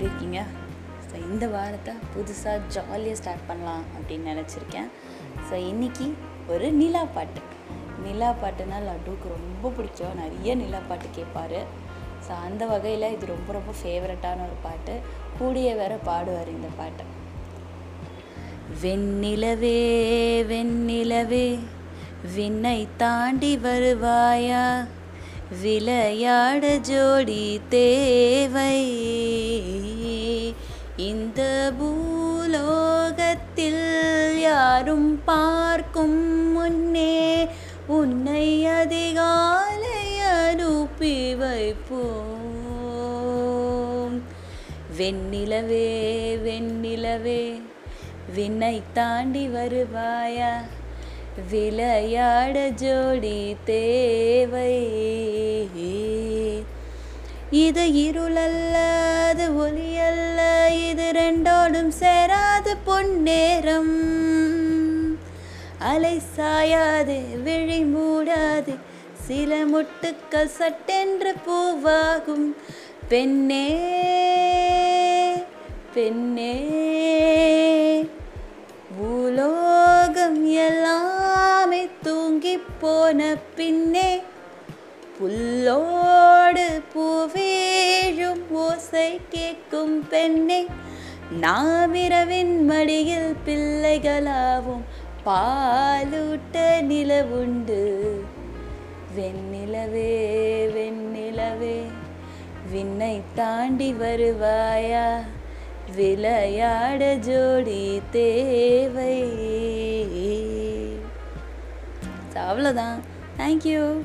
எப்படி இருக்கீங்க? ஸோ இந்த வாரத்தை புதுசாக ஜாலியாக ஸ்டார்ட் பண்ணலாம் அப்படின்னு நினச்சிருக்கேன். ஸோ இன்றைக்கி ஒரு நிலா பாட்டு. நிலா பாட்டுனா லட்டுவுக்கு ரொம்ப பிடிக்கும். நிறைய நிலா பாட்டு கேட்பார். ஸோ அந்த வகையில் இது ரொம்ப ரொம்ப ஃபேவரட்டான ஒரு பாட்டு. கூடிய வேற பாடுவார் இந்த பாட்டை. வெண்ணிலவே வெண்ணிலவே விண்ணை தாண்டி வருவாயா? விளையாட ஜோடி தேவை. இந்த பூலோகத்தில் யாரும் பார்க்கும் முன்னே உன்னை அதிகாலை அனுப்பி வைப்போம். வெண்ணிலவே வெண்ணிலவே வினை தாண்டி வருவாயா? விளையாட ஜோடி தேவை. இது இருளல்ல அது ஒலியல்ல. இது ரெண்டோடும் சேராது பொன்னேரம். அலை சாயாது விழி மூடாது. சில முட்டுக்கள் சட்டென்று பூவாகும். பெண்ணே பெண்ணே பூலோகம் எல்லாமே தூங்கி போன பின்னே புல்லோடு பூவேழும் ஓசை கேட்கும் பெண்ணே நாமிரவின் மடியில் பிள்ளைகளாவும் பாலூட்ட நிலவுண்டு. வெண்ணிலவே வெண்ணிலவே விண்ணை தாண்டி வருவாயா? விளையாட ஜோடி தேவை. அவ்வளோதான் தேங்க்யூ